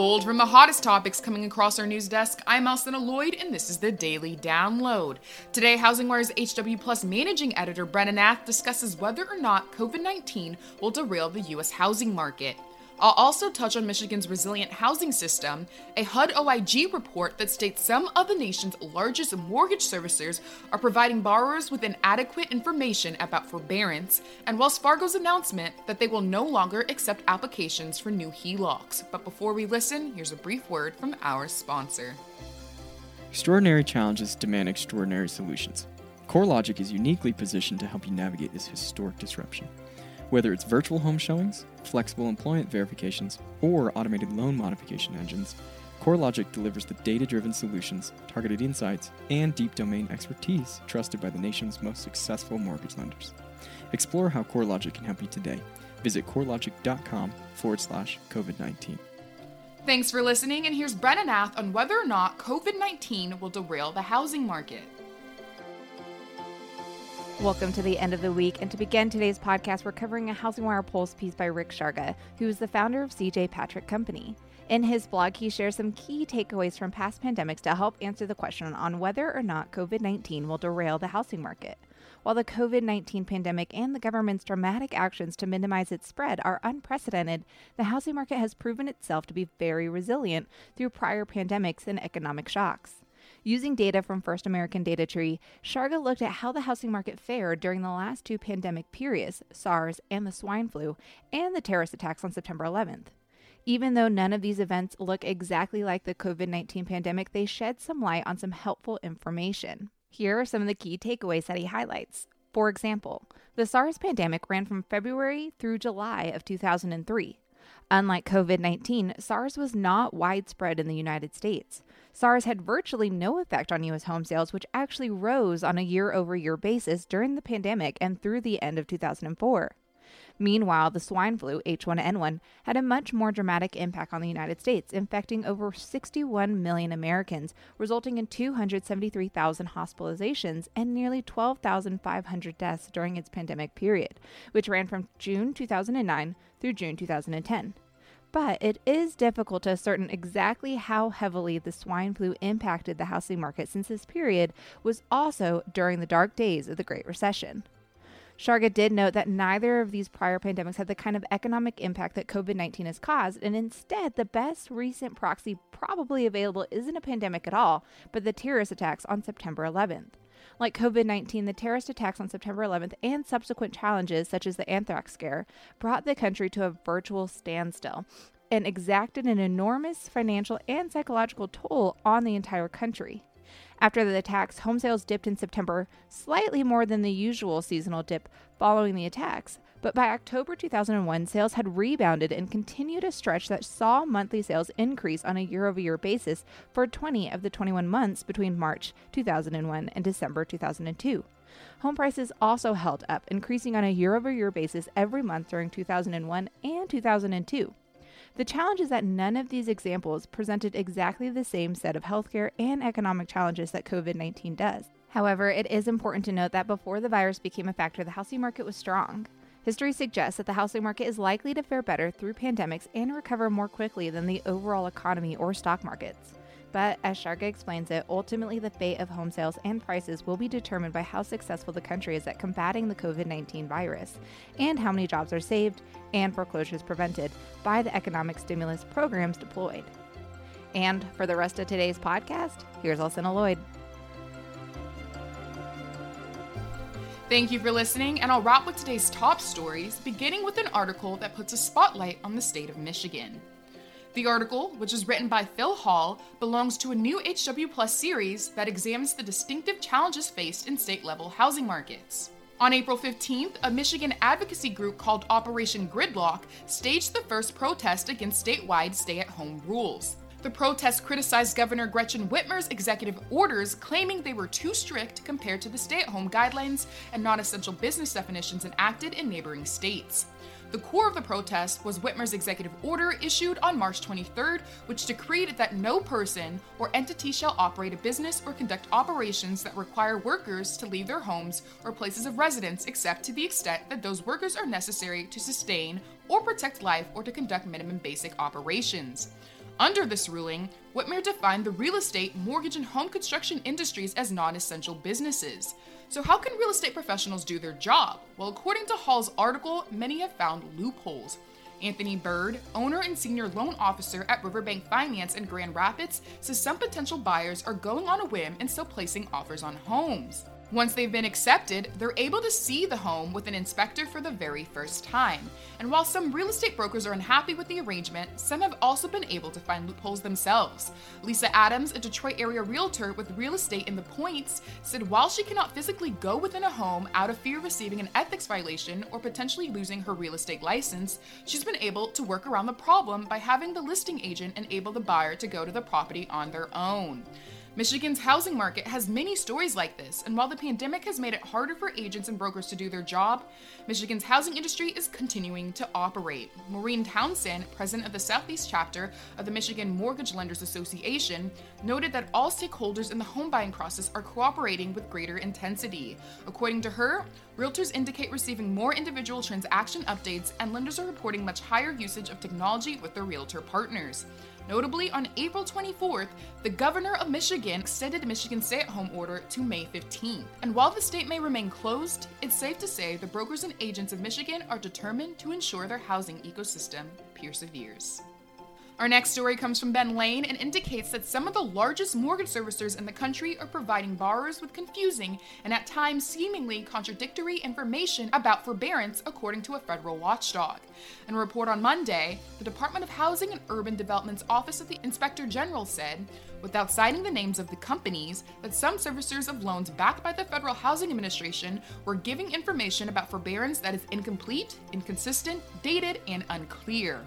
Pulled from the hottest topics coming across our news desk, I'm Alcynna Lloyd, and this is the Daily Download. Today, HousingWire's HW Plus managing editor Brena Nath discusses whether or not COVID 19 will derail the U.S. housing market. I'll also touch on Michigan's resilient housing system, a HUD OIG report that states some of the nation's largest mortgage servicers are providing borrowers with inadequate information about forbearance, and Wells Fargo's announcement that they will no longer accept applications for new HELOCs. But before we listen, here's a brief word from our sponsor. Extraordinary challenges demand extraordinary solutions. CoreLogic is uniquely positioned to help you navigate this historic disruption. Whether it's virtual home showings, flexible employment verifications, or automated loan modification engines, CoreLogic delivers the data driven solutions, targeted insights, and deep domain expertise trusted by the nation's most successful mortgage lenders. Explore how CoreLogic can help you today. Visit corelogic.com forward slash COVID 19. Thanks for listening, and here's Brena Nath on whether or not COVID 19 will derail the housing market. Welcome to the end of the week. And to begin today's podcast, we're covering a Housing Wire Pulse piece by Rick Sharga, who is the founder of CJ Patrick Company. In his blog, he shares some key takeaways from past pandemics to help answer the question on whether or not COVID 19 will derail the housing market. While the COVID 19 pandemic and the government's dramatic actions to minimize its spread are unprecedented, the housing market has proven itself to be very resilient through prior pandemics and economic shocks. Using data from First American Data Tree, Sharga looked at how the housing market fared during the last two pandemic periods, SARS and the swine flu, and the terrorist attacks on September 11th. Even though none of these events look exactly like the COVID 19 pandemic, they shed some light on some helpful information. Here are some of the key takeaways that he highlights. For example, the SARS pandemic ran from February through July of 2003. Unlike COVID 19, SARS was not widespread in the United States. SARS had virtually no effect on U.S. home sales, which actually rose on a year over year basis during the pandemic and through the end of 2004. Meanwhile, the swine flu, H1N1, had a much more dramatic impact on the United States, infecting over 61 million Americans, resulting in 273,000 hospitalizations and nearly 12,500 deaths during its pandemic period, which ran from June 2009 through June 2010 but it is difficult to ascertain exactly how heavily the swine flu impacted the housing market since this period was also during the dark days of the Great Recession. Sharga did note that neither of these prior pandemics had the kind of economic impact that COVID 19 has caused, and instead, the best recent proxy probably available isn't a pandemic at all, but the terrorist attacks on September 11th. Like COVID 19, the terrorist attacks on September 11th and subsequent challenges, such as the anthrax scare, brought the country to a virtual standstill and exacted an enormous financial and psychological toll on the entire country. After the attacks, home sales dipped in September, slightly more than the usual seasonal dip following the attacks, but by October 2001, sales had rebounded and continued a stretch that saw monthly sales increase on a year over year basis for 20 of the 21 months between March 2001 and December 2002. Home prices also held up, increasing on a year over year basis every month during 2001 and 2002. The challenge is that none of these examples presented exactly the same set of healthcare and economic challenges that COVID 19 does. However, it is important to note that before the virus became a factor, the housing market was strong. History suggests that the housing market is likely to fare better through pandemics and recover more quickly than the overall economy or stock markets. But as Sharga explains it, ultimately the fate of home sales and prices will be determined by how successful the country is at combating the COVID 19 virus, and how many jobs are saved and foreclosures prevented by the economic stimulus programs deployed. And for the rest of today's podcast, here's Alcynna Lloyd. Thank you for listening, and I'll wrap with today's top stories, beginning with an article that puts a spotlight on the state of Michigan. The article, which is written by Phil Hall, belongs to a new HW Plus series that examines the distinctive challenges faced in state level housing markets. On April 15th, a Michigan advocacy group called Operation Gridlock staged the first protest against statewide stay at home rules. The protest criticized Governor Gretchen Whitmer's executive orders, claiming they were too strict compared to the stay at home guidelines and non essential business definitions enacted in neighboring states. The core of the protest was Whitmer's executive order issued on March 23rd, which decreed that no person or entity shall operate a business or conduct operations that require workers to leave their homes or places of residence except to the extent that those workers are necessary to sustain or protect life or to conduct minimum basic operations. Under this ruling, Whitmer defined the real estate, mortgage, and home construction industries as non essential businesses. So, how can real estate professionals do their job? Well, according to Hall's article, many have found loopholes. Anthony Bird, owner and senior loan officer at Riverbank Finance in Grand Rapids, says some potential buyers are going on a whim and still placing offers on homes. Once they've been accepted, they're able to see the home with an inspector for the very first time. And while some real estate brokers are unhappy with the arrangement, some have also been able to find loopholes themselves. Lisa Adams, a Detroit area realtor with real estate in the points, said while she cannot physically go within a home out of fear of receiving an ethics violation or potentially losing her real estate license, she's been able to work around the problem by having the listing agent enable the buyer to go to the property on their own. Michigan's housing market has many stories like this, and while the pandemic has made it harder for agents and brokers to do their job, Michigan's housing industry is continuing to operate. Maureen Townsend, president of the Southeast chapter of the Michigan Mortgage Lenders Association, noted that all stakeholders in the home buying process are cooperating with greater intensity. According to her, realtors indicate receiving more individual transaction updates, and lenders are reporting much higher usage of technology with their realtor partners. Notably, on April 24th, the governor of Michigan extended Michigan's stay at home order to May 15th. And while the state may remain closed, it's safe to say the brokers and agents of Michigan are determined to ensure their housing ecosystem perseveres. Our next story comes from Ben Lane and indicates that some of the largest mortgage servicers in the country are providing borrowers with confusing and at times seemingly contradictory information about forbearance, according to a federal watchdog. In a report on Monday, the Department of Housing and Urban Development's Office of the Inspector General said, without citing the names of the companies, that some servicers of loans backed by the Federal Housing Administration were giving information about forbearance that is incomplete, inconsistent, dated, and unclear.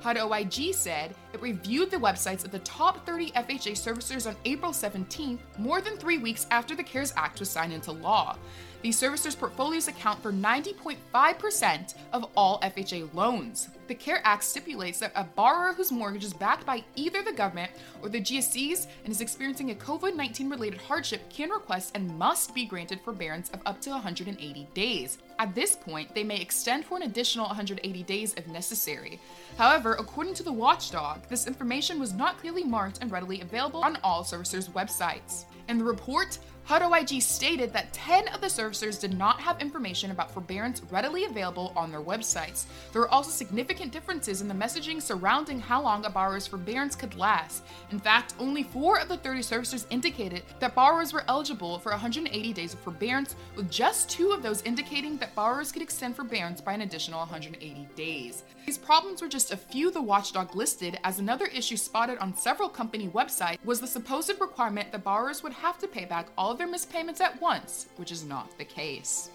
HUD OIG said it reviewed the websites of the top 30 FHA servicers on April 17th, more than three weeks after the CARES Act was signed into law. These servicers' portfolios account for 90.5% of all FHA loans. The CARE Act stipulates that a borrower whose mortgage is backed by either the government or the GSEs and is experiencing a COVID 19 related hardship can request and must be granted forbearance of up to 180 days. At this point, they may extend for an additional 180 days if necessary. However, according to the watchdog, this information was not clearly marked and readily available on all servicers' websites. In the report, HUD OIG stated that 10 of the servicers did not have information about forbearance readily available on their websites. There were also significant differences in the messaging surrounding how long a borrower's forbearance could last. In fact, only 4 of the 30 servicers indicated that borrowers were eligible for 180 days of forbearance, with just 2 of those indicating that borrowers could extend forbearance by an additional 180 days. These problems were just a few the watchdog listed, as another issue spotted on several company websites was the supposed requirement that borrowers would have to pay back all of their missed payments at once, which is not the case.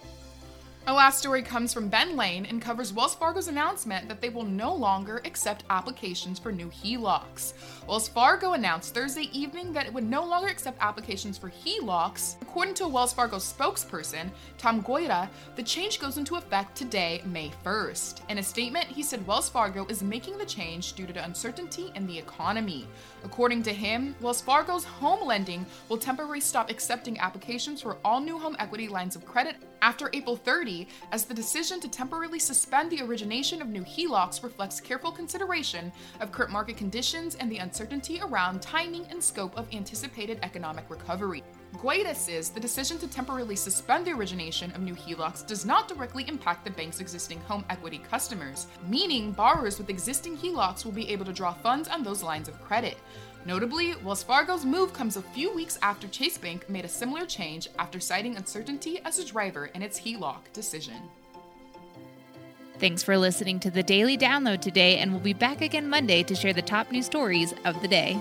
Our last story comes from Ben Lane and covers Wells Fargo's announcement that they will no longer accept applications for new HELOCs. Wells Fargo announced Thursday evening that it would no longer accept applications for HELOCs. According to a Wells Fargo spokesperson, Tom Goyda, the change goes into effect today, May 1st. In a statement, he said Wells Fargo is making the change due to the uncertainty in the economy. According to him, Wells Fargo's home lending will temporarily stop accepting applications for all new home equity lines of credit after April 30, as the decision to temporarily suspend the origination of new HELOCs reflects careful consideration of current market conditions and the uncertainty around timing and scope of anticipated economic recovery. Goyda says the decision to temporarily suspend the origination of new HELOCs does not directly impact the bank's existing home equity customers, meaning borrowers with existing HELOCs will be able to draw funds on those lines of credit. Notably, Wells Fargo's move comes a few weeks after Chase Bank made a similar change after citing uncertainty as a driver in its HELOC decision. Thanks for listening to the Daily Download today, and we'll be back again Monday to share the top news stories of the day.